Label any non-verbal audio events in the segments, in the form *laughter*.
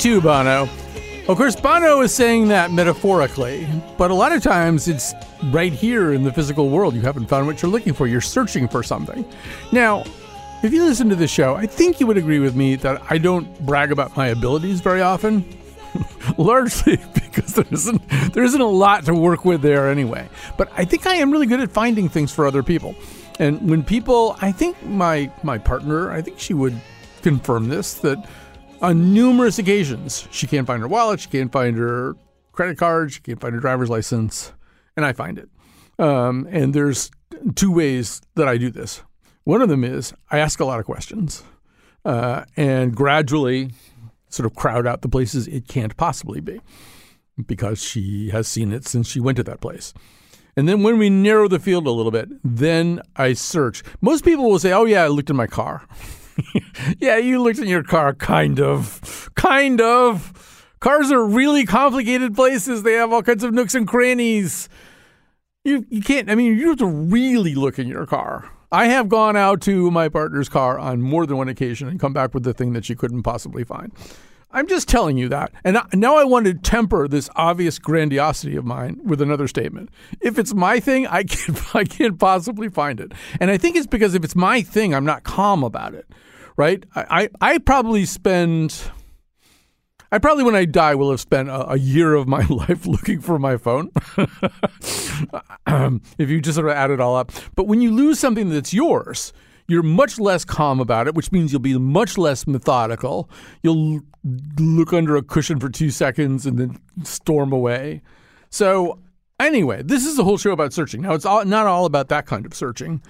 Too, Bono. Of course, Bono is saying that metaphorically, but a lot of times it's right here in the physical world. You haven't found what you're looking for. You're searching for something. Now, if you listen to the show, I think you would agree with me that I don't brag about my abilities very often. *laughs* Largely *laughs* because there isn't there isn't a lot to work with there anyway. But I think I am really good at finding things for other people. And when people, I think my my partner, I think she would confirm this that on numerous occasions. She can't find her wallet, she can't find her credit card, she can't find her driver's license, and I find it. Um, and there's two ways that I do this. One of them is I ask a lot of questions uh, and gradually sort of crowd out the places it can't possibly be because she has seen it since she went to that place. And then when we narrow the field a little bit, then I search. Most people will say, Oh, yeah, I looked in my car. *laughs* *laughs* yeah, you looked in your car, kind of. Kind of. Cars are really complicated places. They have all kinds of nooks and crannies. You, you can't, I mean, you have to really look in your car. I have gone out to my partner's car on more than one occasion and come back with the thing that she couldn't possibly find. I'm just telling you that. And now I want to temper this obvious grandiosity of mine with another statement. If it's my thing, I *laughs* can't, I can't possibly find it. And I think it's because if it's my thing, I'm not calm about it right? I, I, I probably spend. I probably, when I die, will have spent a, a year of my *laughs* life looking for my phone. *laughs* if you just sort of add it all up. But when you lose something that's yours, you're much less calm about it, which means you'll be much less methodical. You'll look under a cushion for two seconds and then storm away. So, anyway, this is a whole show about searching. Now, it's all, not all about that kind of searching.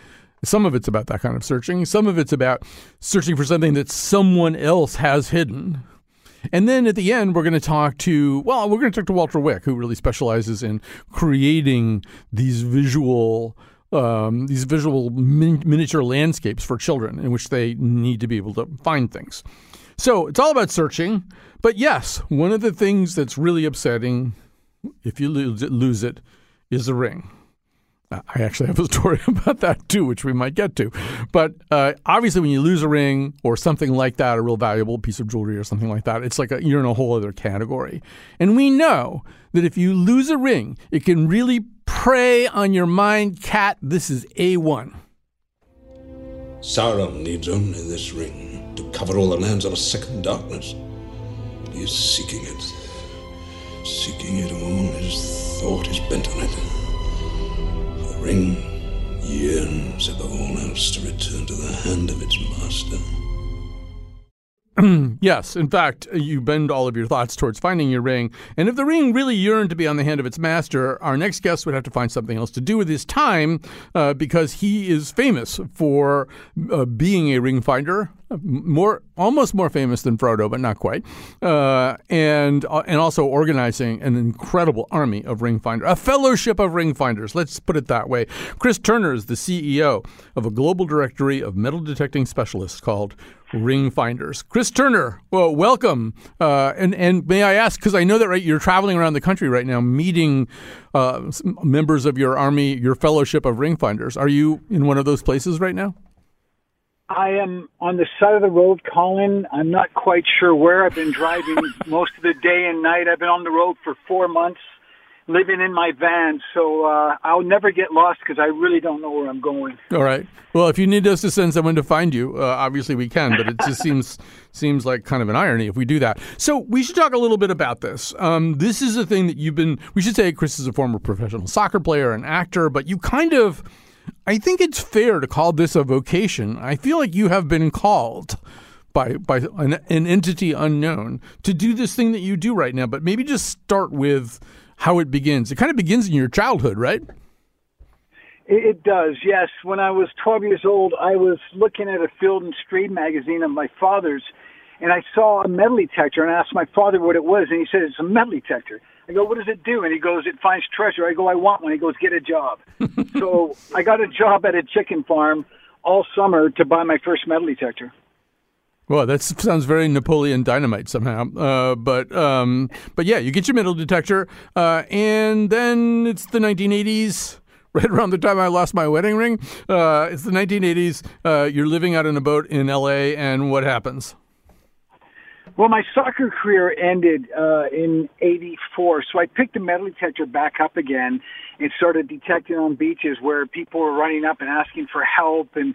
Some of it's about that kind of searching. Some of it's about searching for something that someone else has hidden. And then at the end, we're going to talk to, well, we're going to talk to Walter Wick, who really specializes in creating these visual. Um, these visual min- miniature landscapes for children in which they need to be able to find things. So it's all about searching. But yes, one of the things that's really upsetting if you lose it, lose it is a ring. I actually have a *laughs* story about that too, which we might get to. But uh, obviously, when you lose a ring or something like that, a real valuable piece of jewelry or something like that, it's like a, you're in a whole other category. And we know that if you lose a ring, it can really prey on your mind. Cat, this is A1. Sauron needs only this ring to cover all the lands of a second darkness. He is seeking it. Seeking it all, his thought is bent on it The ring yearns above all else to return to the hand of its master. *clears throat* yes, in fact, you bend all of your thoughts towards finding your ring. And if the ring really yearned to be on the hand of its master, our next guest would have to find something else to do with his time uh, because he is famous for uh, being a ring finder more almost more famous than Frodo, but not quite, uh, and uh, and also organizing an incredible army of ring finders, a fellowship of ring finders. Let's put it that way. Chris Turner is the CEO of a global directory of metal detecting specialists called Ring Finders. Chris Turner, well, welcome. Uh, and and may I ask, because I know that right, you're traveling around the country right now, meeting uh, members of your army, your fellowship of ring finders. Are you in one of those places right now? I am on the side of the road, Colin. I'm not quite sure where. I've been driving *laughs* most of the day and night. I've been on the road for four months, living in my van. So uh, I'll never get lost because I really don't know where I'm going. All right. Well, if you need us to send someone to find you, uh, obviously we can. But it just *laughs* seems seems like kind of an irony if we do that. So we should talk a little bit about this. Um, this is a thing that you've been. We should say Chris is a former professional soccer player and actor, but you kind of I think it's fair to call this a vocation. I feel like you have been called by by an, an, entity unknown to do this thing that you do right now. But maybe just start with how it begins. It kind of begins in your childhood, right? It does, yes. When I was 12 years old, I was looking at a Field and Stream magazine of my father's, and I saw a metal detector, and I asked my father what it was, and he said, it's a metal detector. I go, what does it do? And he goes, it finds treasure. I go, I want one. He goes, get a job. *laughs* so I got a job at a chicken farm all summer to buy my first metal detector. Well, that sounds very Napoleon Dynamite somehow. Uh, but um, but yeah, you get your metal detector, uh, and then it's the 1980s. *laughs* Right around the time I lost my wedding ring, uh, it's the 1980s. Uh, you're living out in a boat in L.A., and what happens? Well, my soccer career ended uh, in '84, so I picked the metal detector back up again and started detecting on beaches where people were running up and asking for help, and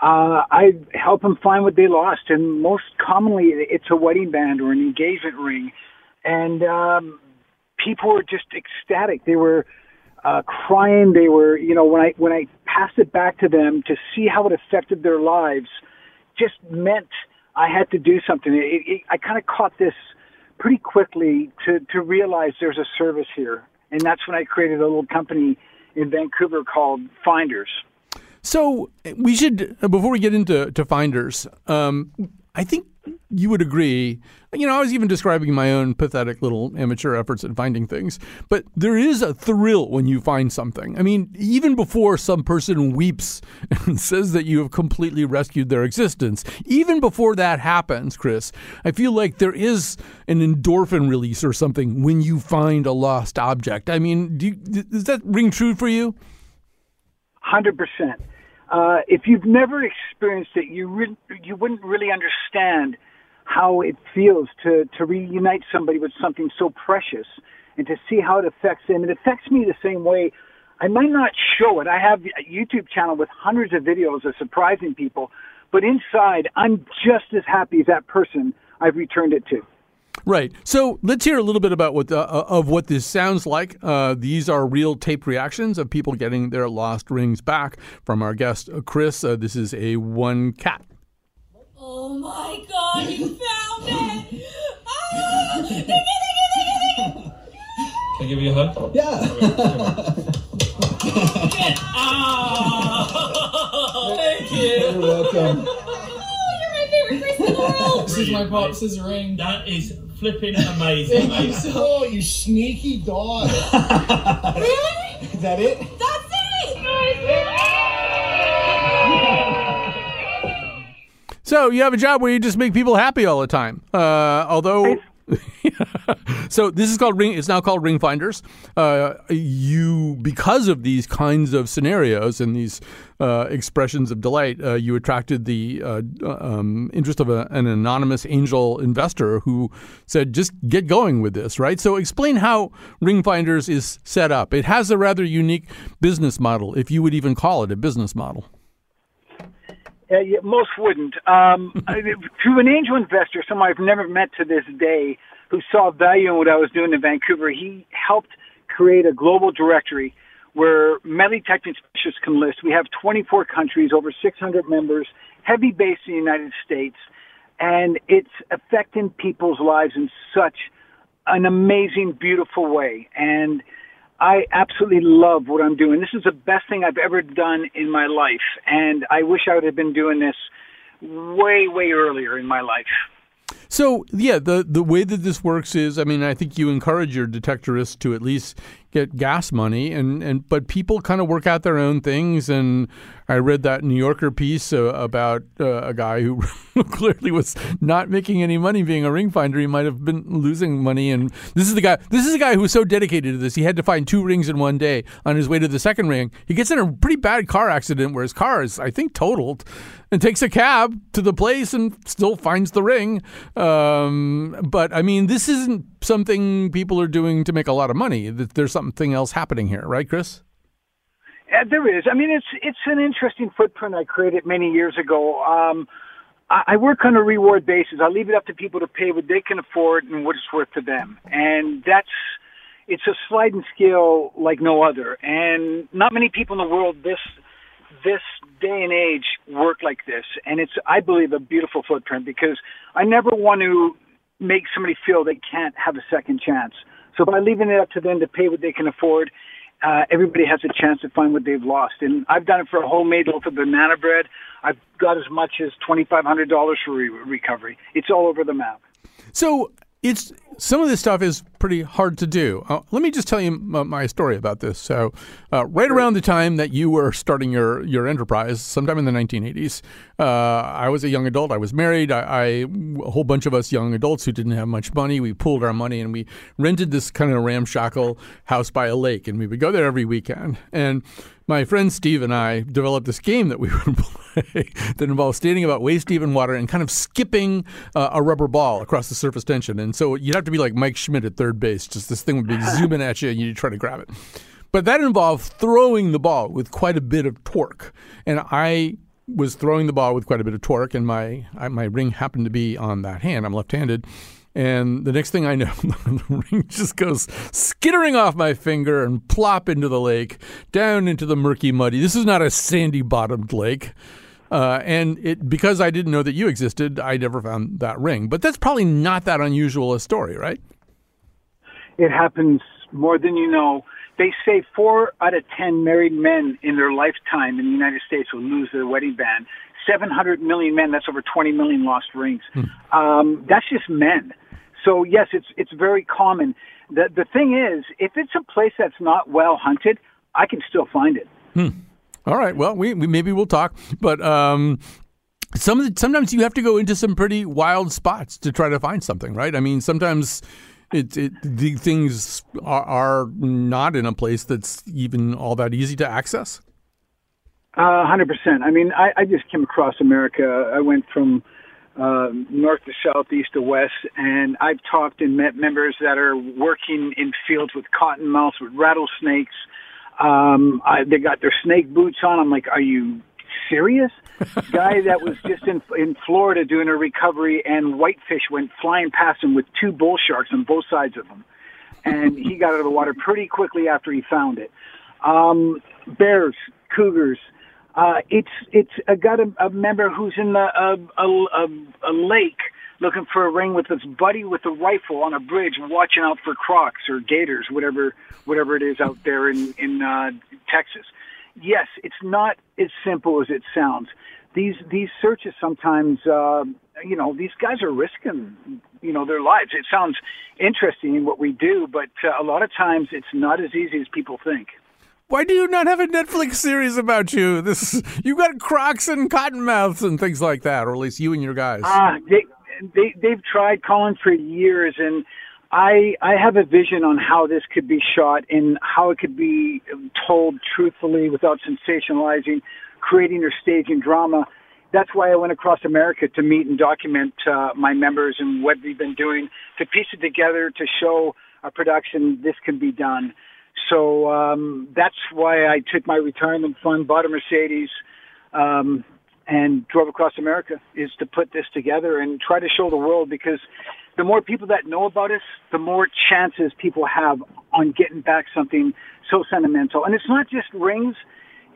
uh, I help them find what they lost. And most commonly, it's a wedding band or an engagement ring, and um, people were just ecstatic. They were uh, crying. They were, you know, when I when I passed it back to them to see how it affected their lives, just meant I had to do something. It, it, I kind of caught this pretty quickly to, to realize there's a service here. And that's when I created a little company in Vancouver called Finders. So we should, before we get into to Finders, um, I think you would agree. You know, I was even describing my own pathetic little amateur efforts at finding things, but there is a thrill when you find something. I mean, even before some person weeps *laughs* and says that you have completely rescued their existence, even before that happens, Chris, I feel like there is an endorphin release or something when you find a lost object. I mean, do you, does that ring true for you? 100%. Uh, if you've never experienced it, you re- you wouldn't really understand how it feels to to reunite somebody with something so precious and to see how it affects them. It affects me the same way. I might not show it. I have a YouTube channel with hundreds of videos of surprising people, but inside, I'm just as happy as that person I've returned it to. Right. So let's hear a little bit about what the, uh, of what this sounds like. Uh, these are real tape reactions of people getting their lost rings back from our guest uh, Chris. Uh, this is a one cat. Oh my God! You found it! Ah! Can I give you a hug? Yeah. oh, thank you. You're welcome. Oh, you're my favorite person in the world. This is my pop's ring. That is flipping amazing, mate. Oh, you sneaky dog. really? *laughs* Is that it? That's it. So you have a job where you just make people happy all the time. Uh, although, *laughs* so this is called ring. It's now called Ring Finders. Uh, you, because of these kinds of scenarios and these uh, expressions of delight, uh, you attracted the uh, um, interest of a, an anonymous angel investor who said, "Just get going with this." Right. So explain how Ring Finders is set up. It has a rather unique business model, if you would even call it a business model. Uh, yeah, most wouldn't. Um, *laughs* to an angel investor, someone I've never met to this day, who saw value in what I was doing in Vancouver, he helped create a global directory where detecting specialists can list. We have 24 countries, over 600 members, heavy based in the United States, and it's affecting people's lives in such an amazing, beautiful way. And I absolutely love what I'm doing. This is the best thing I've ever done in my life, and I wish I would have been doing this way, way earlier in my life. So yeah, the the way that this works is, I mean, I think you encourage your detectorists to at least get gas money, and and but people kind of work out their own things. And I read that New Yorker piece uh, about uh, a guy who *laughs* clearly was not making any money being a ring finder. He might have been losing money, and this is the guy. This is a guy who was so dedicated to this. He had to find two rings in one day. On his way to the second ring, he gets in a pretty bad car accident where his car is, I think, totaled, and takes a cab to the place and still finds the ring. Um, but I mean, this isn't something people are doing to make a lot of money. That There's something else happening here, right, Chris? Uh, there is. I mean, it's it's an interesting footprint I created many years ago. Um, I, I work on a reward basis. I leave it up to people to pay what they can afford and what it's worth to them, and that's it's a sliding scale like no other. And not many people in the world this this day and age work like this, and it's I believe a beautiful footprint because I never want to make somebody feel they can't have a second chance. So by leaving it up to them to pay what they can afford, uh, everybody has a chance to find what they've lost. And I've done it for a homemade loaf of banana bread. I've got as much as twenty five hundred dollars for re- recovery. It's all over the map. So it's some of this stuff is pretty hard to do. Uh, let me just tell you m- my story about this. So, uh, right around the time that you were starting your your enterprise, sometime in the 1980s, uh, I was a young adult. I was married. I, I a whole bunch of us young adults who didn't have much money. We pooled our money and we rented this kind of ramshackle house by a lake, and we would go there every weekend. And my friend Steve and I developed this game that we *laughs* would play that involved standing about waist deep in water and kind of skipping uh, a rubber ball across the surface tension. And so you'd have to be like Mike Schmidt at third base. Just this thing would be zooming at you and you'd try to grab it. But that involved throwing the ball with quite a bit of torque. And I was throwing the ball with quite a bit of torque, and my I, my ring happened to be on that hand. I'm left-handed. And the next thing I know, *laughs* the ring just goes skittering off my finger and plop into the lake, down into the murky, muddy. This is not a sandy bottomed lake. Uh, and it because I didn't know that you existed, I never found that ring. But that's probably not that unusual a story, right? It happens more than you know. They say four out of ten married men in their lifetime in the United States will lose their wedding band. 700 million men, that's over 20 million lost rings. Um, that's just men. So yes, it's, it's very common. The, the thing is, if it's a place that's not well hunted, I can still find it. All right. Well, we, we maybe we'll talk, but um, some sometimes you have to go into some pretty wild spots to try to find something, right? I mean, sometimes it, it the things are, are not in a place that's even all that easy to access. Uh, hundred percent. I mean, I, I just came across America. I went from uh, north to south, east to west, and I've talked and met members that are working in fields with cottonmouths, with rattlesnakes. Um, I, they got their snake boots on. I'm like, are you serious? Guy that was just in in Florida doing a recovery, and whitefish went flying past him with two bull sharks on both sides of him, and he got out of the water pretty quickly after he found it. Um, bears, cougars. Uh, it's it's I got a, a member who's in the uh, a, a a lake looking for a ring with his buddy with a rifle on a bridge, watching out for crocs or gators, whatever whatever it is out there in in uh, Texas. Yes, it's not as simple as it sounds. These these searches sometimes, uh, you know, these guys are risking, you know, their lives. It sounds interesting in what we do, but uh, a lot of times it's not as easy as people think. Why do you not have a Netflix series about you? This you got Crocs and Cottonmouths and things like that, or at least you and your guys. Ah, they they they've tried calling for years, and I I have a vision on how this could be shot and how it could be told truthfully without sensationalizing, creating or staging drama. That's why I went across America to meet and document uh, my members and what we've been doing to piece it together to show a production this can be done. So um, that's why I took my retirement fund, bought a Mercedes, um, and drove across America. Is to put this together and try to show the world because the more people that know about us, the more chances people have on getting back something so sentimental. And it's not just rings.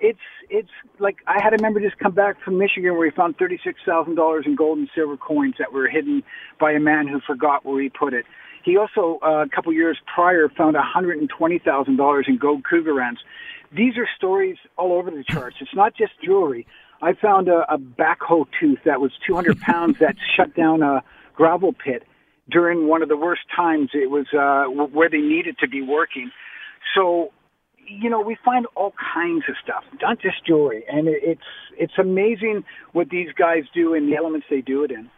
It's it's like I had a member just come back from Michigan where he found thirty six thousand dollars in gold and silver coins that were hidden by a man who forgot where he put it. He also, uh, a couple years prior, found $120,000 in gold Krugerrands. These are stories all over the charts. It's not just jewelry. I found a, a backhoe tooth that was 200 pounds that shut down a gravel pit during one of the worst times. It was uh, where they needed to be working. So, you know, we find all kinds of stuff, not just jewelry, and it's it's amazing what these guys do and the elements they do it in.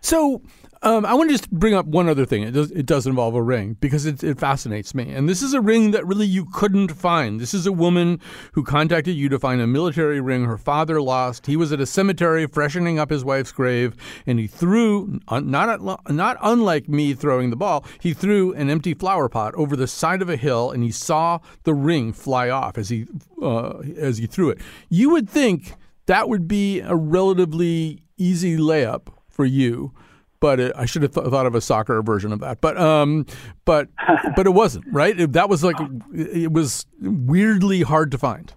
So um, I want to just bring up one other thing. It does, it does involve a ring because it, it fascinates me. And this is a ring that really you couldn't find. This is a woman who contacted you to find a military ring her father lost. He was at a cemetery freshening up his wife's grave, and he threw not not unlike me throwing the ball. He threw an empty flower pot over the side of a hill, and he saw the ring fly off as he uh, as he threw it. You would think that would be a relatively easy layup for you. But it, I should have th- thought of a soccer version of that. But um, but *laughs* but it wasn't right. It, that was like it was weirdly hard to find.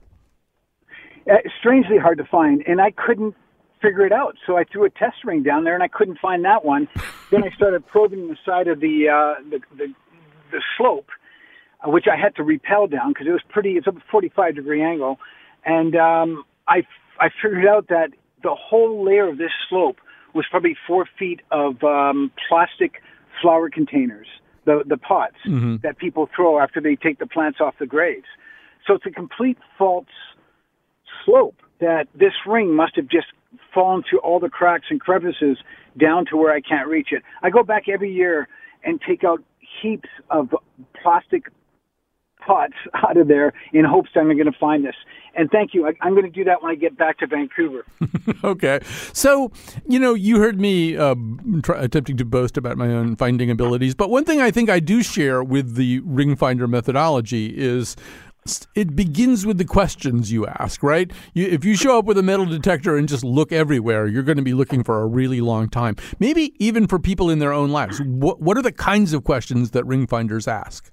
Uh, strangely hard to find, and I couldn't figure it out. So I threw a test ring down there, and I couldn't find that one. then I started probing the side of the uh, the, the the slope, uh, which I had to repel down because it was pretty. It's a 45 degree angle, and um, I I figured out that the whole layer of this slope was probably four feet of um, plastic flower containers, the the pots Mm-hmm. that people throw after they take the plants off the graves. So it's a complete false slope that this ring must have just fallen through all the cracks and crevices down to where I can't reach it. I go back every year and take out heaps of plastic *laughs* out of there in hopes that I'm going to find this. And thank you. I, I'm going to do that when I get back to Vancouver. *laughs* okay. So, you know, you heard me uh, try, attempting to boast about my own finding abilities, but one thing I think I do share with the ring finder methodology is it begins with the questions you ask, right? You, if you show up with a metal detector and just look everywhere, you're going to be looking for a really long time. Maybe even for people in their own lives. What, what are the kinds of questions that ring finders ask?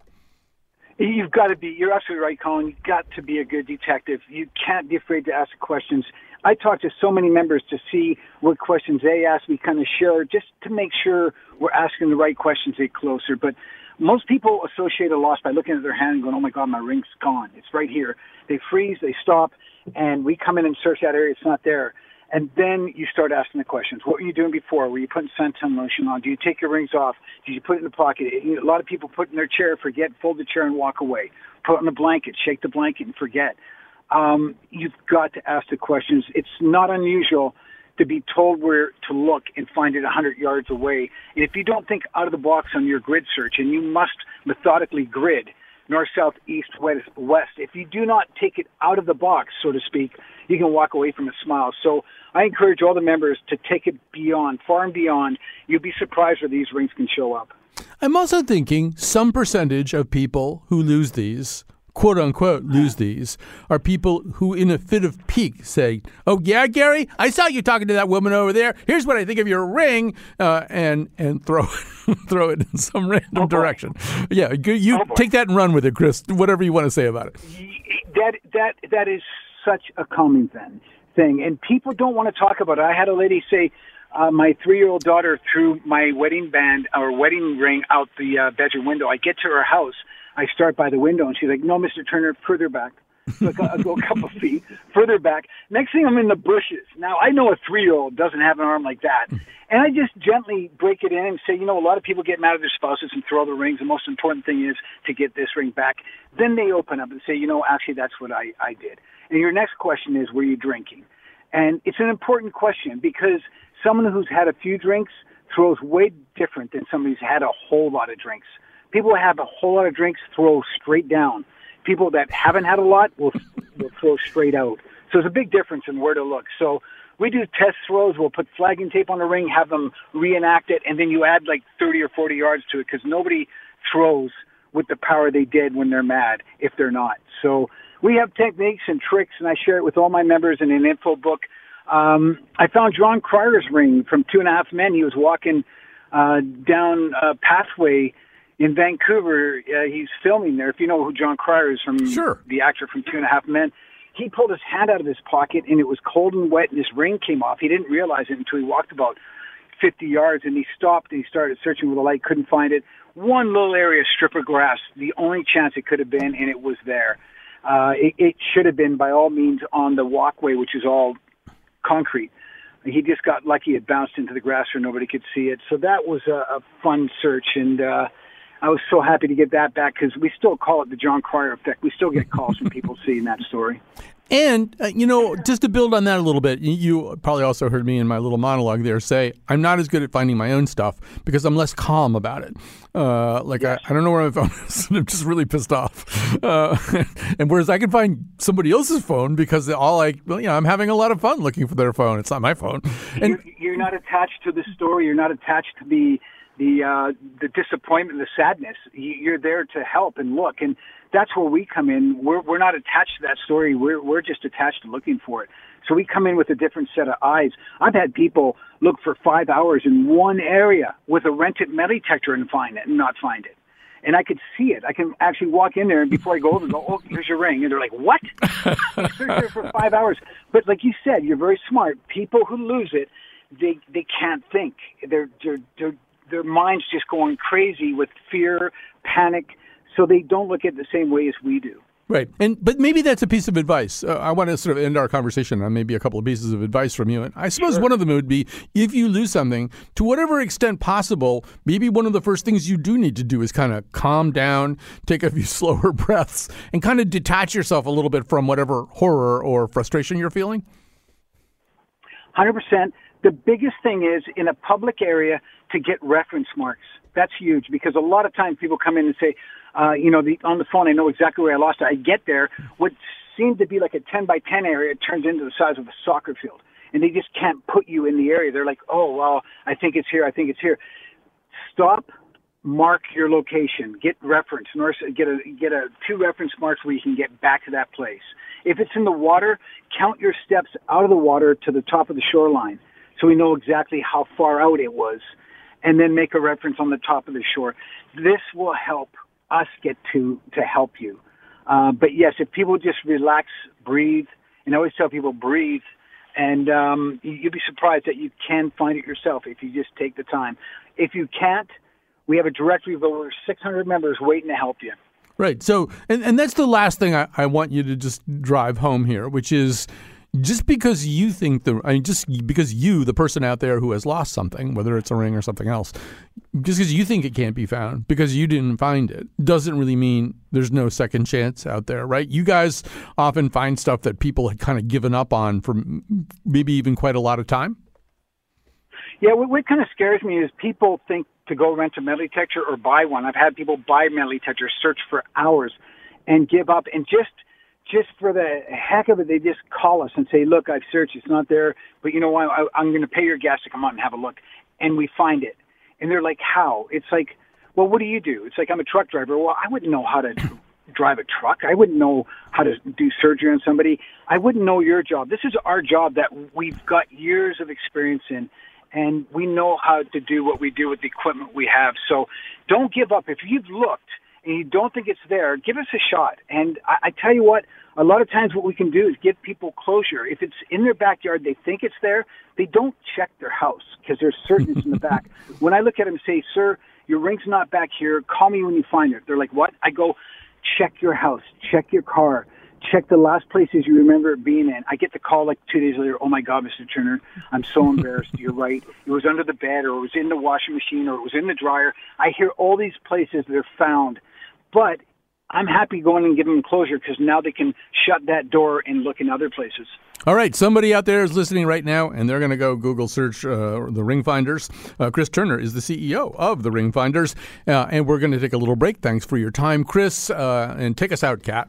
You've got to be, you're absolutely right, Colin. You've got to be a good detective. You can't be afraid to ask questions. I talk to so many members to see what questions they ask. We kind of share just to make sure we're asking the right questions get closer. But most people associate a loss by looking at their hand and going, oh my God, my ring's gone. It's right here. They freeze, they stop, and we come in and search that area. It's not there. And then you start asking the questions. What were you doing before? Were you putting suntan lotion on? Do you take your rings off? Did you put it in the pocket? A lot of people put in their chair, forget, fold the chair and walk away. Put in the blanket, shake the blanket and forget. Um, you've got to ask the questions. It's not unusual to be told where to look and find it 100 yards away. And if you don't think out of the box on your grid search, and you must methodically grid north, south, east, west, west, if you do not take it out of the box, so to speak, you can walk away from a smile. So I encourage all the members to take it beyond, far and beyond. You'll be surprised where these rings can show up. I'm also thinking some percentage of people who lose these, quote unquote, lose these, are people who, in a fit of pique, say, "Oh yeah, Gary, I saw you talking to that woman over there. Here's what I think of your ring," uh, and and throw *laughs* throw it in some random direction. Yeah, you, you Oh, take that and run with it, Chris. Whatever you want to say about it. that that that is such a common thing thing and people don't want to talk about it i had a lady say uh, my three year old daughter threw my wedding band or wedding ring out the uh, bedroom window i get to her house i start by the window and she's like no mr turner further back so I go- I go a couple of *laughs* feet further back. Next thing I'm in the bushes. Now I know a three year old doesn't have an arm like that. Mm-hmm. And I just gently break it in and say, you know, a lot of people get mad at their spouses and throw the rings. The most important thing is to get this ring back. Then they open up and say, you know, actually that's what I, I did. And your next question is, were you drinking? And it's an important question because someone who's had a few drinks throws way different than somebody who's had a whole lot of drinks. People have a whole lot of drinks throw straight down. People that haven't had a lot will, will throw straight out. So there's a big difference in where to look. So we do test throws. We'll put flagging tape on the ring, have them reenact it, and then you add like 30 or 40 yards to it because nobody throws with the power they did when they're mad if they're not. So we have techniques and tricks, and I share it with all my members in an info book. Um, I found Jon Cryer's ring from Two and a Half Men. He was walking uh, down a pathway in Vancouver. Uh, he's filming there. If you know who Jon Cryer is from Sure. the actor from Two and a Half Men, he pulled his hand out of his pocket and it was cold and wet, and his ring came off. He didn't realize it until he walked about 50 yards and he stopped and he started searching with a light, couldn't find it. One little area, strip of grass, the only chance it could have been, and it was there. Uh, it, it should have been, by all means, on the walkway, which is all concrete. He just got lucky; it bounced into the grass where nobody could see it. So that was a, a fun search, and uh, I was so happy to get that back because we still call it the Jon Cryer effect. We still get calls from people *laughs* seeing that story. And, uh, you know, just to build on that a little bit, you, probably also heard me in my little monologue there say, I'm not as good at finding my own stuff because I'm less calm about it. Uh, like, I, I don't know where my phone is, and *laughs* I'm just really pissed off. *laughs* Uh, and whereas I can find somebody else's phone because all like, well, you know, I'm having a lot of fun looking for their phone. It's not my phone. And you're, you're not attached to the story. You're not attached to the the uh, the disappointment, the sadness. You- You're there to help and look, and that's where we come in. We're we're not attached to that story. We're we're just attached to looking for it. So we come in with a different set of eyes. I've had people look for five hours in one area with a rented metal detector and find it and not find it. And I could see it. I can actually walk in there and before I go over, go, oh, here's your ring. And they're like, what? *laughs* I searched there for five hours. But like you said, you're very smart. People who lose it, they they can't think. They're they're, they're their minds just going crazy with fear, panic. So they don't look at it the same way as we do. Right, and but maybe that's a piece of advice. Uh, I want to sort of end our conversation on maybe a couple of pieces of advice from you. And I suppose one of them would be if you lose something, to whatever extent possible, maybe one of the first things you do need to do is kind of calm down, take a few *laughs* slower breaths, and kind of detach yourself a little bit from whatever horror or frustration you're feeling. Hundred percent. The biggest thing is in a public area to get reference marks. That's huge because a lot of times people come in and say, uh, you know, the, on the phone, I know exactly where I lost it. I get there. What seemed to be like a 10 by 10 area turns into the size of a soccer field. And they just can't put you in the area. They're like, oh, well, I think it's here. I think it's here. Stop, mark your location, get reference, to get a, get a two reference marks where you can get back to that place. If it's in the water, count your steps out of the water to the top of the shoreline so we know exactly how far out it was and then make a reference on the top of the shore. This will help us get to to help you. Uh, but yes, if people just relax, breathe, and I always tell people breathe, and um, you- you'll be surprised that you can find it yourself if you just take the time. If you can't, we have a directory of over 600 members waiting to help you. Right. So, and, and that's the last thing I, I want you to just drive home here, which is just because you think the, I mean, just because you, the person out there who has lost something, whether it's a ring or something else, just because you think it can't be found because you didn't find it, doesn't really mean there's no second chance out there, right? You guys often find stuff that people had kind of given up on for maybe even quite a lot of time. Yeah, what, what kind of scares me is people think to go rent a metal detector or buy one. I've had people buy metal detectors, search for hours, and give up. And just just for the heck of it, they just call us and say, "Look, I've searched; it's not there. But you know what? I, I'm going to pay your gas to come out and have a look." And we find it, and they're like, "How?" It's like, "Well, what do you do?" It's like I'm a truck driver. Well, I wouldn't know how to *laughs* drive a truck. I wouldn't know how to do surgery on somebody. I wouldn't know your job. This is our job that we've got years of experience in and we know how to do what we do with the equipment we have. So don't give up. If you've looked and you don't think it's there, give us a shot. And I, I tell you what, a lot of times what we can do is give people closure. If it's in their backyard, they think it's there, they don't check their house because they're certain it's in the back. *laughs* When I look at them and say, sir, your ring's not back here, call me when you find it. They're like, what? I go, check your house, check your car, check the last places you remember it being in. I get the call like two days later. Oh my God, Mr. Turner, I'm so embarrassed. You're right. It was under the bed, or it was in the washing machine, or it was in the dryer. I hear all these places that are found, but I'm happy going and giving them closure because now they can shut that door and look in other places. All right, somebody out there is listening right now, and they're going to go Google search uh, the Ring Finders. Uh, Chris Turner is the CEO of the Ring Finders, uh, and we're going to take a little break. Thanks for your time, Chris, uh, and take us out, Cat.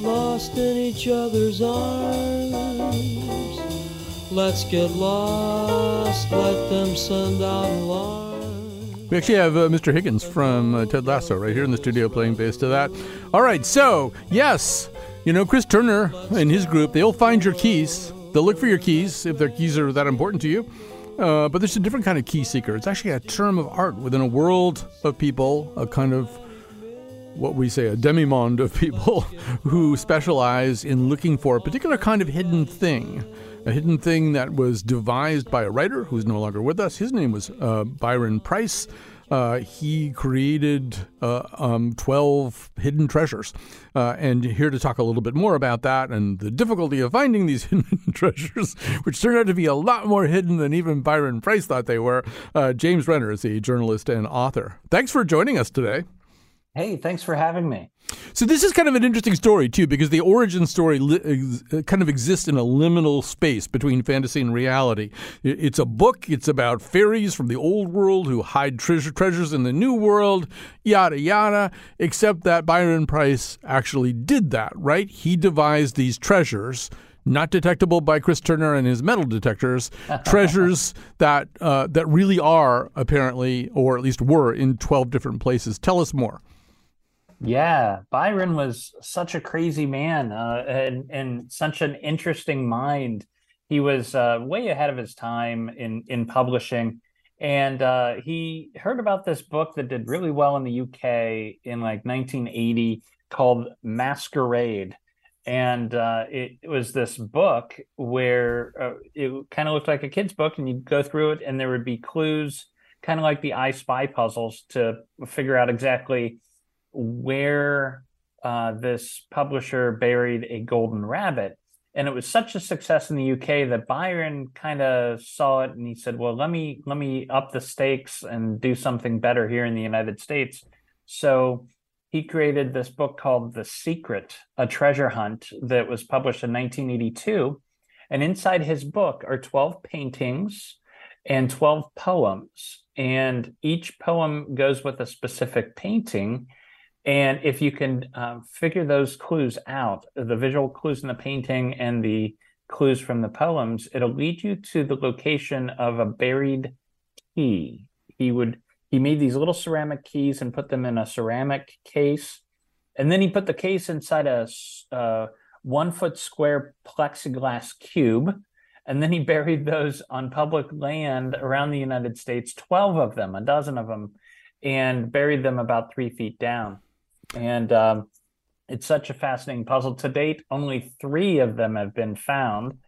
lost in each other's arms. Let's get lost, let them send out alarms. We actually have uh, Mr. Higgins from uh, Ted Lasso right here in the studio playing bass to that. All right, so yes, you know Chris Turner and his group, they'll find your keys. They'll look for your keys if their keys are that important to you. Uh, but there's a different kind of key seeker. It's actually a term of art within a world of people, a kind of what we say a demimonde of people *laughs* who specialize in looking for a particular kind of hidden thing. A hidden thing that was devised by a writer who's no longer with us. His name was uh, Byron Preiss. Uh, he created uh, um, 12 hidden treasures. Uh, and here to talk a little bit more about that and the difficulty of finding these *laughs* hidden treasures, which turned out to be a lot more hidden than even Byron Preiss thought they were, uh, James Renner is a journalist and author. Thanks for joining us today. Hey, thanks for having me. So this is kind of an interesting story too, because the origin story li- ex- kind of exists in a liminal space between fantasy and reality. It's a book. It's about fairies from the old world who hide treasure treasures in the new world, yada yada. Except that Byron Preiss actually did that, right? He devised these treasures. Not detectable by Chris Turner and his metal detectors, *laughs* treasures that uh, that really are apparently, or at least were, in twelve different places. Tell us more. Yeah, Byron was such a crazy man uh, and and such an interesting mind. He was uh, way ahead of his time in in publishing, and uh, he heard about this book that did really well in the UK in like 1980 called Masquerade, and uh, it, it, was this book where uh, it kind of looked like a kid's book, and you'd go through it, and there would be clues, kind of like the I Spy puzzles, to figure out exactly where uh, this publisher buried a golden rabbit. And it was such a success in the UK that Byron kind of saw it and he said, "Well, let me let me up the stakes and do something better here in the United States." So he created this book called The Secret: A Treasure Hunt that was published in 1982. And inside his book are 12 paintings and 12 poems. And each poem goes with a specific painting. And if you can uh, figure those clues out, the visual clues in the painting and the clues from the poems, it'll lead you to the location of a buried key. He would he made these little ceramic keys and put them in a ceramic case, and then he put the case inside a uh, one foot square plexiglass cube, and then he *laughs* buried those on public land around the United States, twelve of them, a dozen of them, and buried them about three feet down and um, it's such a fascinating puzzle. To date, only three of them have been found.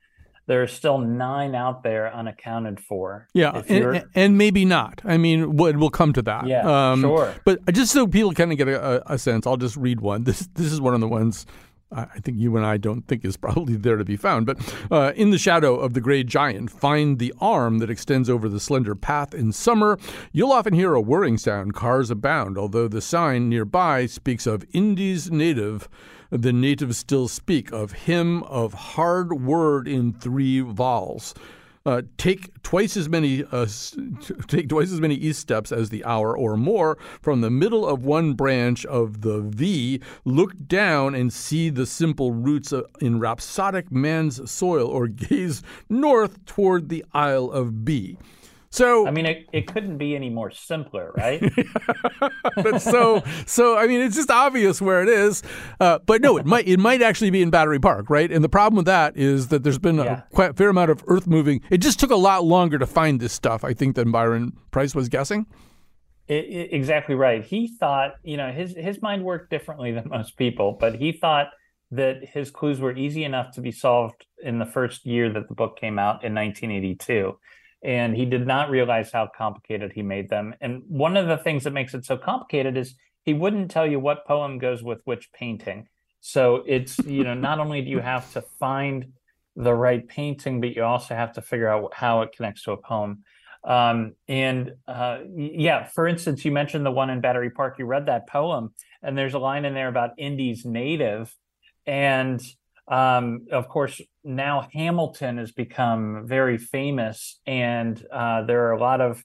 There are still nine out there unaccounted for. Yeah, and, and, maybe not. I mean, we'll come to that. Yeah, um, sure. But just so people kind of get a, a, sense, I'll just read one. This this is one of the ones I think you and I don't think is *laughs* probably there to be found. But uh, in the shadow of the gray giant, find the arm that extends over the slender path in summer. You'll often hear a whirring sound, cars abound, although the sign nearby speaks of Indies native. The natives still speak of him of hard word in three vowels. Uh, take twice as many uh, take twice as many east steps as the hour or more from the middle of one branch of the V. Look down and see the simple roots in rhapsodic man's soil, or gaze north toward the Isle of B. So I mean, it, it couldn't be any more simpler, right? *laughs* but so so I mean it's just obvious where it is. Uh, but no, it might it might actually be in Battery Park, right? And the problem with that is that there's been Yeah. a quite fair amount of earth moving. It just took a lot longer to find this stuff, I think, than Byron Preiss was guessing. I- I- exactly right. He thought, you know, his his mind worked differently than most people, but he thought that his clues were easy enough to be solved in the first year that the book came out in 1982. And he did not realize how complicated he made them. And one of the things that makes it so complicated is he wouldn't tell you what poem goes with which painting. So it's, you know, not only do you have to find the right painting, but you also have to figure out how it connects to a poem. Um, and uh, yeah, for instance, you mentioned the one in Battery Park. You read that poem, and there's a line in there about Indy's native, and um, of course now Hamilton has become very famous, and uh, there are a lot of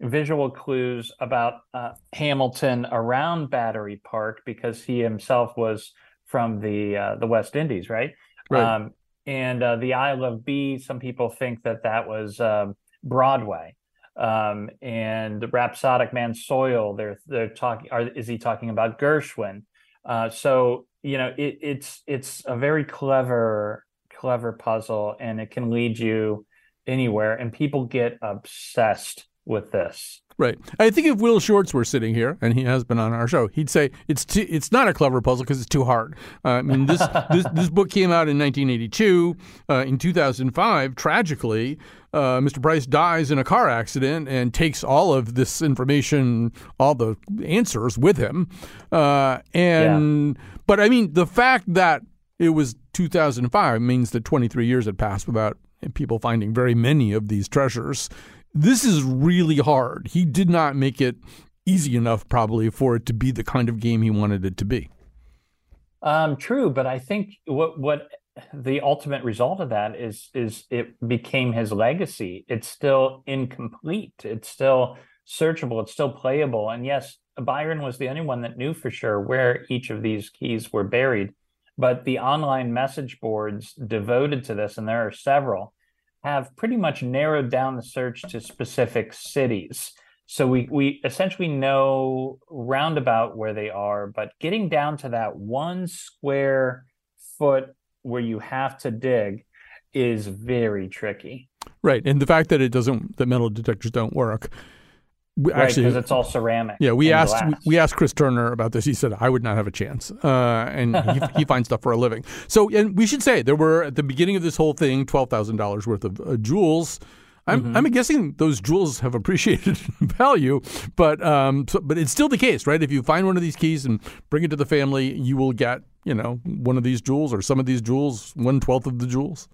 visual clues about uh, Hamilton around Battery Park because he himself was from the uh, the West Indies, right? Right. Um, and uh, the Isle of B, some people think that that was um, Broadway. Um, and the Rhapsodic Man Soil, they're they're talking. Are, is he talking about Gershwin? Uh, so you know, it, it's it's a very clever clever puzzle, and it can lead you anywhere. And people get obsessed with this. Right. I think if Will Shortz were sitting here, and he has been on our show, he'd say it's too, it's not a clever puzzle because it's too hard. Uh, I mean, this, *laughs* this this book came out in 1982. Uh, in 2005, tragically, uh, Mr. Preiss dies in a car accident and takes all of this information, all the answers with him. Uh, and but I mean, the fact that it was 2005 It means that 23 years had passed without people finding very many of these treasures. This is really hard. He did not make it easy enough, probably, for it to be the kind of game he wanted it to be. Um, true, but I think what what the ultimate result of that is is it became his legacy. It's still incomplete. It's still searchable. It's still playable. And yes, Byron was the only one that knew for sure where each of these keys were buried. But the online message boards devoted to this, and there are several, have pretty much narrowed down the search to specific cities. So we we essentially know roundabout where they are, but getting down to that one square foot where you have to dig is very tricky. Right, and the fact that it doesn't, that metal detectors don't work. We- right, Actually, because it's all ceramic. Yeah, we asked we, we asked Chris Turner about this. He said I would not have a chance, uh, and he, *laughs* he finds stuff for a living. So, and we should say there were at the beginning of this whole thing twelve thousand dollars worth of uh, jewels. I'm Mm-hmm. I'm guessing those jewels have appreciated *laughs* in value, but um, so, but it's still the case, right? If you find one of these keys and bring it to the family, you will get you know one of these jewels or some of these jewels, one twelfth of the jewels.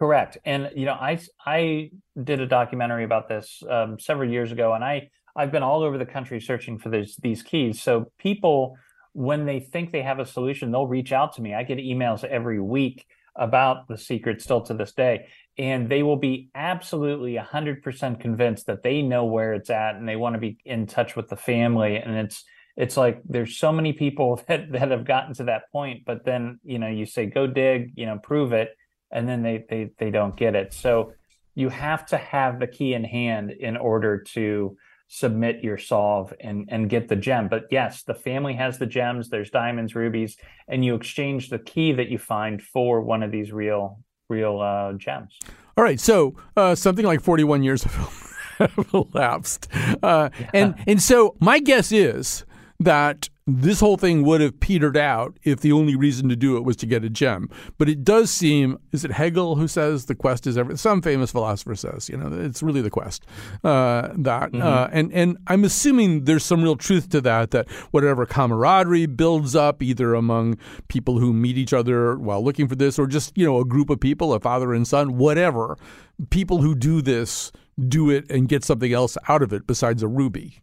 Correct. And you know, I I did a documentary about this um, several years ago, and I I've been all over the country searching for these these keys. So people, when they think they have a solution, they'll reach out to me. I get emails every week about the secret still to this day, and they will be absolutely hundred percent convinced that they know where it's at, and they want to be in touch with the family. And it's it's like there's so many people *laughs* that that have gotten to that point, but then you know you say go dig, you know, prove it and then they they they don't get it. So you have to have the key in hand in order to submit your solve and and get the gem. But yes, the family has the gems. There's diamonds, rubies, and you exchange the key that you find for one of these real real uh, gems. All right, so uh, something like 41 years have *laughs* elapsed, uh, and and so my guess is that this whole thing would have petered out if the only reason to do it was to get a gem. But it does seem, is it Hegel who says the quest is everything? Some famous philosopher says, you know, it's really the quest. Uh, that uh, and and I'm assuming there's some real truth to that. That whatever camaraderie builds up, either among people who meet each other while looking for this, or just you know a group of people, a father and son, whatever. People who do this do it and get something else out of it besides a ruby.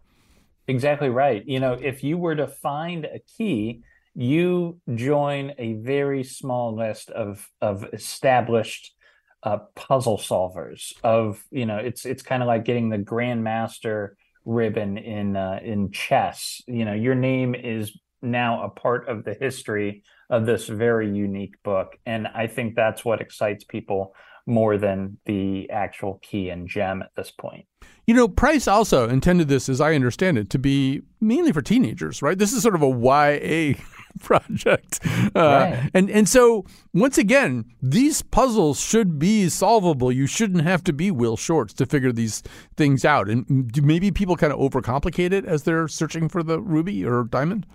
Exactly right. You know, if you were to find a key, you join a very small list of of established uh, puzzle solvers. Of you know, it's it's kind of like getting the grandmaster ribbon in uh, in chess. You know, your name is now a part of the history of this very unique book, and I think that's what excites people more than the actual key and gem at this point. You know, Preiss also intended this, as I understand it, to be mainly for teenagers, right? This is sort of a YA *laughs* project. Uh, Right. And and so once again, these puzzles should be solvable. You shouldn't have to be Will Shortz to figure these things out. And maybe people kind of overcomplicate it as they're searching for the ruby or diamond?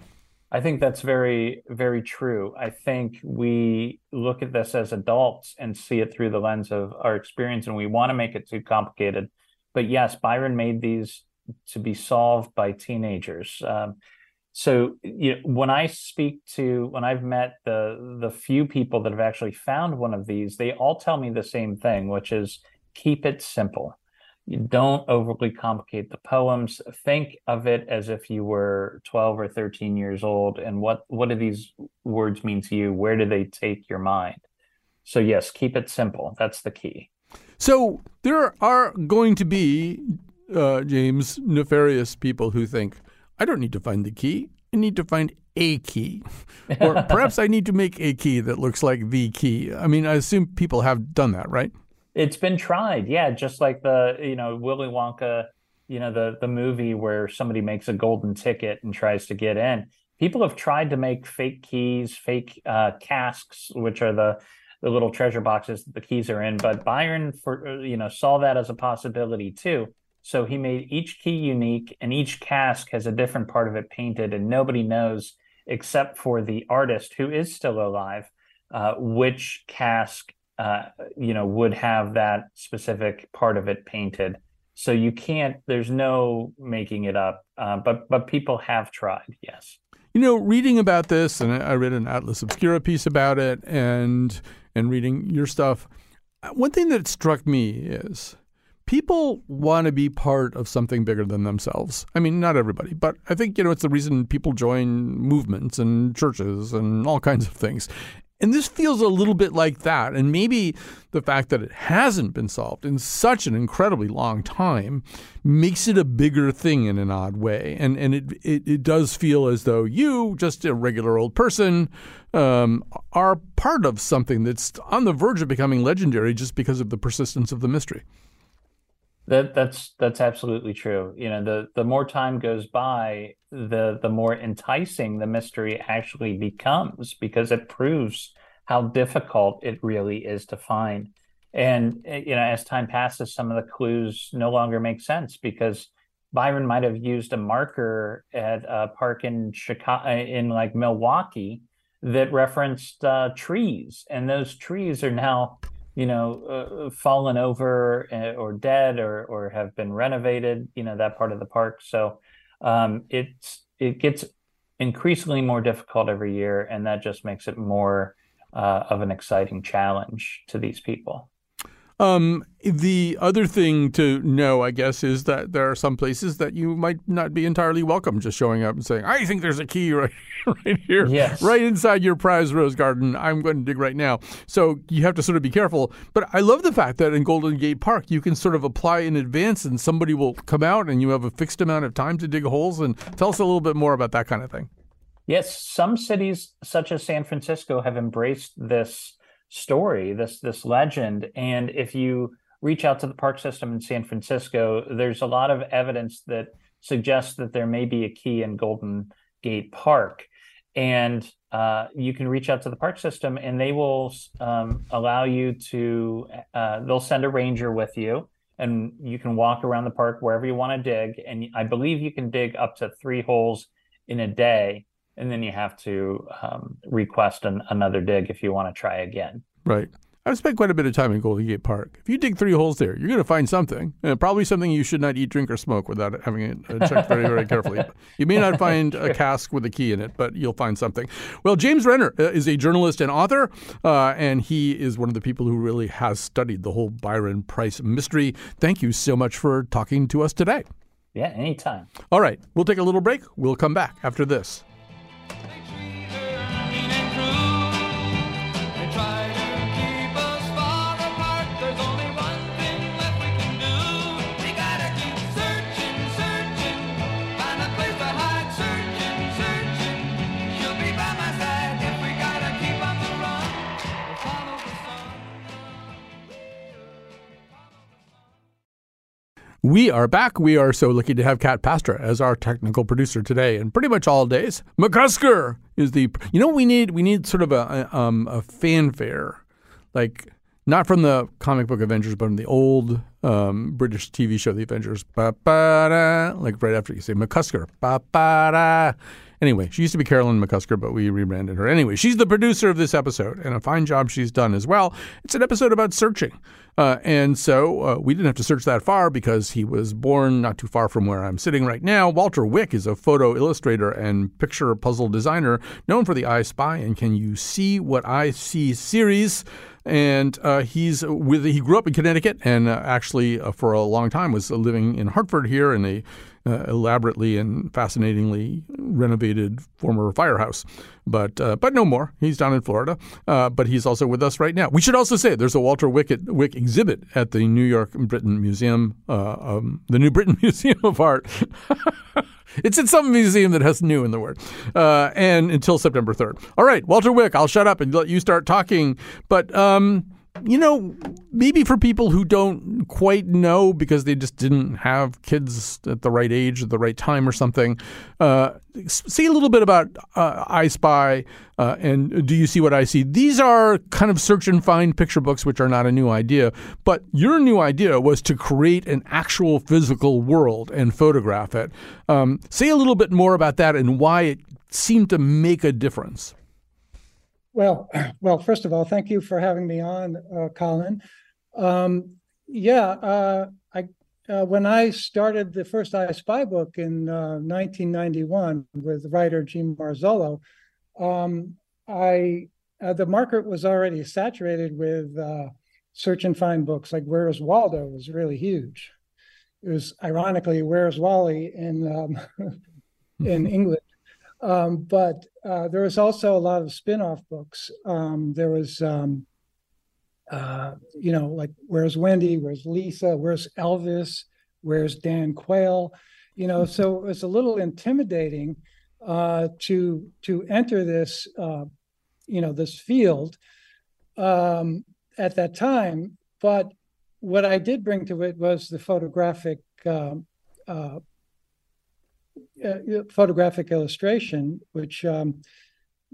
I think that's very, very true. I think we look at this as adults and see it through the lens of our experience, and we want to make it too complicated. But yes, Byron made these to be solved by teenagers. Um, so you know, when I speak to when I've met the the few people that have actually found one of these, they all tell me the same thing, which is keep it simple. You don't overly complicate the poems. Think of it as if you were 12 or 13 years old and what what do these words mean to you? Where do they take your mind? So yes, keep it simple. That's the key. So there are going to be, uh, James, nefarious people who think, I don't need to find the key. I need to find a key. or *laughs* perhaps I need to make a key that looks like the key. I mean, I assume people have done that, right? It's been tried, yeah, just like the you know Willy Wonka, you know the the movie where somebody makes a golden ticket and tries to get in. People have tried to make fake keys, fake uh, casks, which are the the little treasure boxes that the keys are in. But Byron, for uh, you know, saw that as a possibility too. So he made each key unique, and each cask has a different part of it painted, and nobody knows except for the artist who is still alive uh, which cask uh, you know would have that specific part of it painted. So you can't. There's no making it up. Uh, but but people have tried. Yes. You know, reading about this, and I I read an Atlas Obscura piece about it, and and reading your stuff. One thing that struck me is people want to be part of something bigger than themselves. I mean, not everybody, but I think you know it's the reason people join movements and churches and all kinds of things. And this feels a little bit like that. And maybe the fact that it hasn't been solved in such an incredibly long time makes it a bigger thing in an odd way. And and it it, it does feel as though you, just a regular old person, um, are part of something that's on the verge of becoming legendary just because of the persistence of the mystery. That that's that's absolutely true. You know, the the more time goes by, the the more enticing the mystery actually becomes because it proves how difficult it really is to find. And eh, you know, as time passes, some of the clues no longer make sense because Byron might have used a marker at a park in Chicago, in like Milwaukee, that referenced uh, trees, and those trees are now you know, uh, fallen over uh, or dead or or have been renovated. You know that part of the park. So um, it's it gets increasingly more difficult every year, and that just makes it more uh, of an exciting challenge to these people. Um, the other thing to know, I guess, is that there are some places that you might not be entirely welcome just showing up and saying, I think there's a key *laughs* right, right here, Yes. right inside your prize rose garden. I'm going to dig right now. So you have to sort of be careful. But I love the fact that in Golden Gate Park, you can sort of apply in advance and somebody will come out and you have a fixed amount of time to dig holes. And tell us a little bit more about that kind of thing. Yes, some cities such as San Francisco have embraced this story, this this legend, and if you reach out to the park system in San Francisco, there's a lot of evidence that suggests that there may be a key in Golden Gate Park, and uh, you can reach out to the park system, and they will um, allow you to. Uh, they'll send a ranger with you, and you can walk around the park wherever you want to dig, and I believe you can dig up to three holes in a day and then you have to um, request an, another dig if you want to try again. Right. I've spent quite a bit of time in Golden Gate Park. If you dig three holes there, you're going to find something. Uh, probably something you should not eat, drink, or smoke without having it uh, checked very, very carefully. *laughs* You may not find a cask with a key in it, but you'll find something. Well, James Renner uh, is a journalist and author, uh, and he is one of the people who really has studied the whole Byron Preiss mystery. Thank you so much for talking to us today. Yeah, anytime. All right, we'll take a little break. We'll come back after this. We are back. We are so lucky to have Cat Pastor as our technical producer today, and pretty much all days. McCusker is the. You know, we need we need sort of a a, um, a fanfare, like not from the comic book Avengers, but from the old um, British TV show, The Avengers. Ba-ba-da, like right after you say McCusker. Ba-ba-da. Anyway, she used to be Carolyn McCusker, but we rebranded her. Anyway, she's the producer of this episode, and a fine job she's done as well. It's an episode about searching. Uh, and so uh, we didn't have to search that far because he was born not too far from where I'm sitting right now. Walter Wick is a photo illustrator and picture puzzle designer known for the I Spy and Can You See What I See series and uh, he's with he grew up in Connecticut and uh, actually uh, for a long time was living in Hartford here in a uh, elaborately and fascinatingly renovated former firehouse. But uh, but no more. He's down in Florida. Uh, but he's also with us right now. We should also say there's a Walter Wick, Wick exhibit at the New York and Britain Museum, um, the New Britain *laughs* Museum of Art. *laughs* It's in some museum that has new in the word. Uh, and until September 3rd. All right, Walter Wick, I'll shut up and let you start talking. But, um, you know, maybe for people who don't quite know because they just didn't have kids at the right age at the right time or something, uh, say a little bit about uh, I Spy uh, and Do You See What I See? These are kind of search and find picture books, which are not a new idea. But your new idea was to create an actual physical world and photograph it. Um, say a little bit more about that and why it seemed to make a difference. Well, *clears throat* well, first of all, thank you for having me on, uh, Colin. Um, yeah, uh, I uh, when I started the first I Spy book in 1991 uh, with writer Jean Marzollo, um, I uh, the market was already saturated with uh, search and find books. Like Where's Waldo was really huge. It was ironically Where's Wally in um, *laughs* in England um, but uh, there was also a lot of spin-off books. Um, there was, um, uh, you know, like Where's Wendy? Where's Lisa? Where's Elvis? Where's Dan Quayle? You know, so it was a little intimidating uh, to to enter this, uh, you know, this field um, at that time. But what I did bring to it was the photographic um, uh, uh, photographic illustration, which um,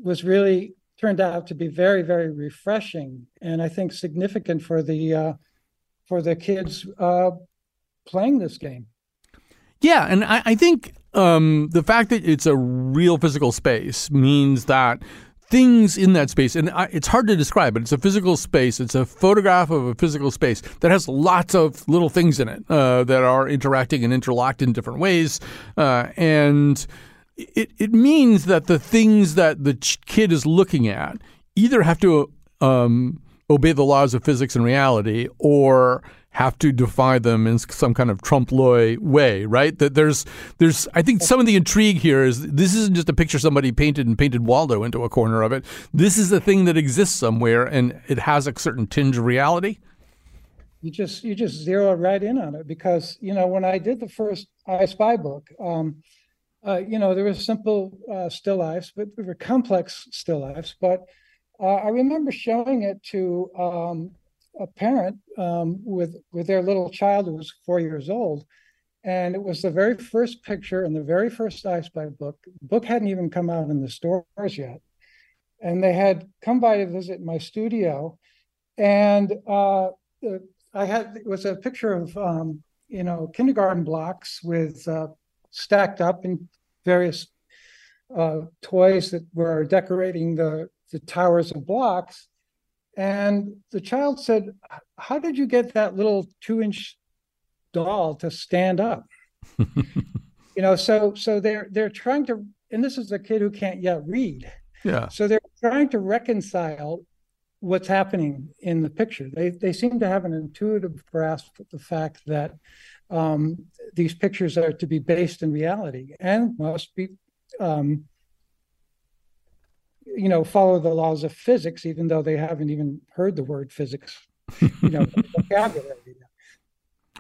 was really turned out to be very, very refreshing, and I think significant for the uh, for the kids uh, playing this game. Yeah, and I, I think um, the fact that it's a real physical space means that things in that space, and I, it's hard to describe, but it's a physical space. It's a photograph of a physical space that has lots of little things in it uh, that are interacting and interlocked in different ways, uh, and it it means that the things that the kid is looking at either have to um, obey the laws of physics and reality, or have to defy them in some kind of trompe l'oeil way, right? That there's there's I think some of the intrigue here is this isn't just a picture somebody painted and painted Waldo into a corner of it. This is a thing that exists somewhere and it has a certain tinge of reality. You just you just zero right in on it because you know when I did the first I Spy book, um, uh, you know there were simple uh, still lifes, but there were complex still lifes. But uh, I remember showing it to um, a parent um, with with their little child who was four years old, and it was the very first picture in the very first I Spy book. The book hadn't even come out in the stores yet, and they had come by to visit my studio, and uh, I had it was a picture of um, you know kindergarten blocks with uh, stacked up in various uh, toys that were decorating the the towers of blocks and the child said, How did you get that little two inch doll to stand up? *laughs* you know, so so they're they're trying to and this is a kid who can't yet read. Yeah. So they're trying to reconcile what's happening in the picture. They they seem to have an intuitive grasp of the fact that um, these pictures are to be based in reality and must be um, you know, follow the laws of physics, even though they haven't even heard the word physics, you know, vocabulary.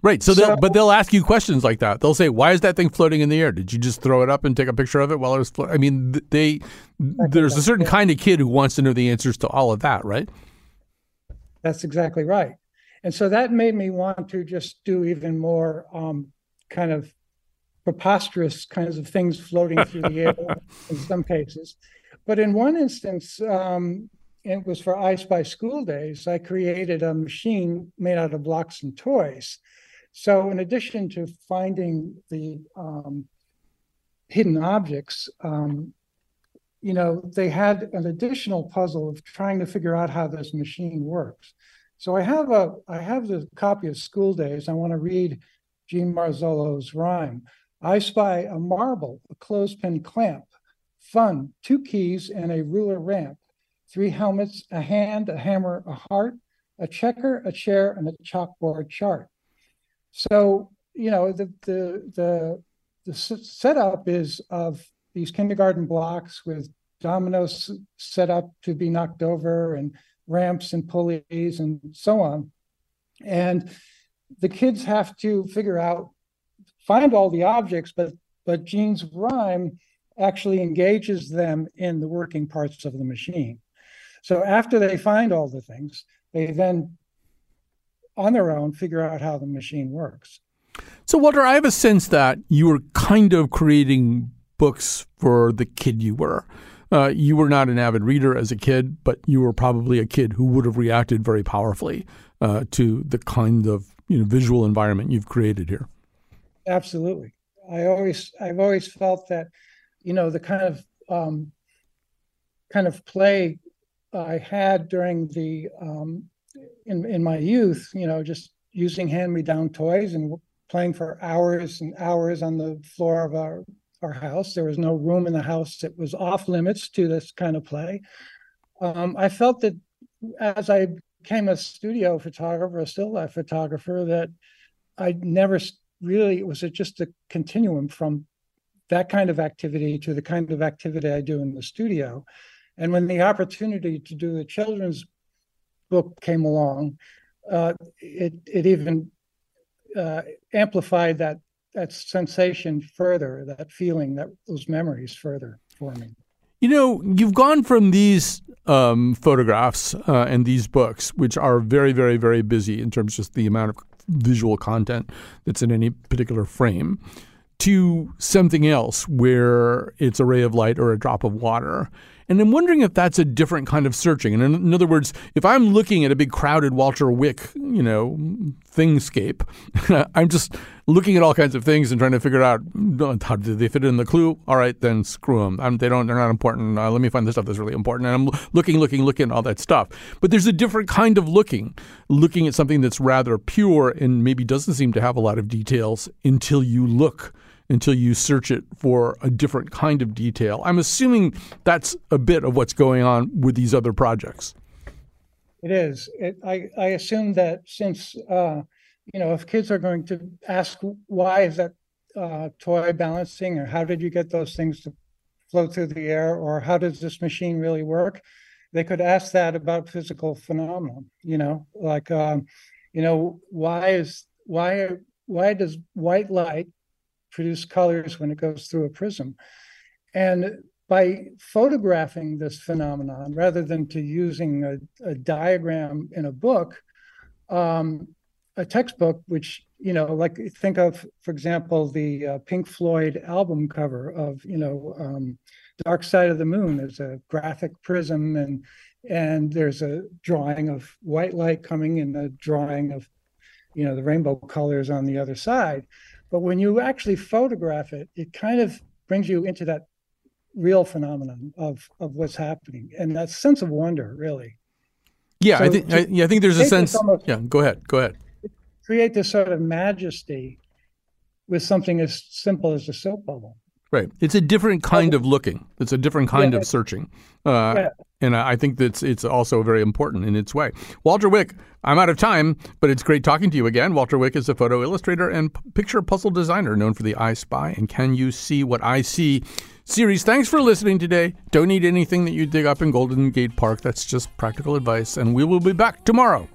Right. So, so they'll, but they'll ask you questions like that. They'll say, "Why is that thing floating in the air? Did you just throw it up and take a picture of it while it was floating?" I mean, they there's a certain kind of kid who wants to know the answers to all of that, right? That's exactly right. And so that made me want to just do even more um, kind of preposterous kinds of things floating through the *laughs* air in some cases. But in one instance, um, it was for I Spy School Days, I created a machine made out of blocks and toys. So, in addition to finding the um, hidden objects, um, you know, they had an additional puzzle of trying to figure out how this machine works. So I have a I have the copy of School Days. I want to read Jean Marzollo's rhyme. I spy a marble, a clothespin clamp, fun, two keys, and a ruler ramp, three helmets, a hand, a hammer, a heart, a checker, a chair, and a chalkboard chart. So you know the the the the setup is of these kindergarten blocks with dominoes set up to be knocked over and ramps and pulleys and so on. And the kids have to figure out, find all the objects, but but Jean's rhyme actually engages them in the working parts of the machine. So after they find all the things, they then on their own figure out how the machine works. So Walter, I have a sense that you were kind of creating books for the kid you were. Uh, you were not an avid reader as a kid, but you were probably a kid who would have reacted very powerfully uh, to the kind of you know visual environment you've created here. Absolutely, I always I've always felt that you know the kind of um, kind of play I had during the um, in in my youth, you know, just using hand me down toys and playing for hours and hours on the floor of our our house. There was no room in the house that was off limits to this kind of play. Um, I felt that as I became a studio photographer, a still life photographer, that I never really it was just a continuum from that kind of activity to the kind of activity I do in the studio. And when the opportunity to do the children's book came along, uh, it it even uh, amplified that that sensation further, that feeling, that those memories further for me. You know, you've gone from these um, photographs uh, and these books, which are very, very, very busy in terms of just the amount of visual content that's in any particular frame, to something else where it's a ray of light or a drop of water. And I'm wondering if that's a different kind of searching. And in, other words, if I'm looking at a big crowded Walter Wick, you know, thingscape, *laughs* I'm just looking at all kinds of things and trying to figure out how do they fit in the clue. All right, then screw them. I'm, they don't. They're not important. Uh, let me find the stuff that's really important. And I'm looking, looking, looking, all that stuff. But there's a different kind of looking, looking at something that's rather pure and maybe doesn't seem to have a lot of details until you look until you search it for a different kind of detail. I'm assuming that's a bit of what's going on with these other projects. It is. It, I, I assume that since, uh, you know, if kids are going to ask why is that uh, toy balancing or how did you get those things to float through the air or how does this machine really work? They could ask that about physical phenomena, you know, like, um, you know, why is, why, why does white light produce colors when it goes through a prism. And by photographing this phenomenon rather than to using a, a diagram in a book, um, a textbook, which you know, like think of, for example, the uh, Pink Floyd album cover of you know, um, Dark Side of the Moon. There's a graphic prism, and and there's a drawing of white light coming, and a drawing of you know the rainbow colors on the other side. But when you actually photograph it, it kind of brings you into that real phenomenon of of what's happening and that sense of wonder, really. Yeah, so I think I, yeah, I think there's a sense. Almost, yeah, go ahead, go ahead. Create this sort of majesty with something as simple as a soap bubble. Right. It's a different kind of looking. It's a different kind yeah, of searching. Uh, yeah. And I think that's it's also very important in its way. Walter Wick, I'm out of time, but it's great talking to you again. Walter Wick is a photo illustrator and picture puzzle designer known for the I Spy and Can You See What I See series. Thanks for listening today. Don't eat anything that you dig up in Golden Gate Park. That's just practical advice. And we will be back tomorrow.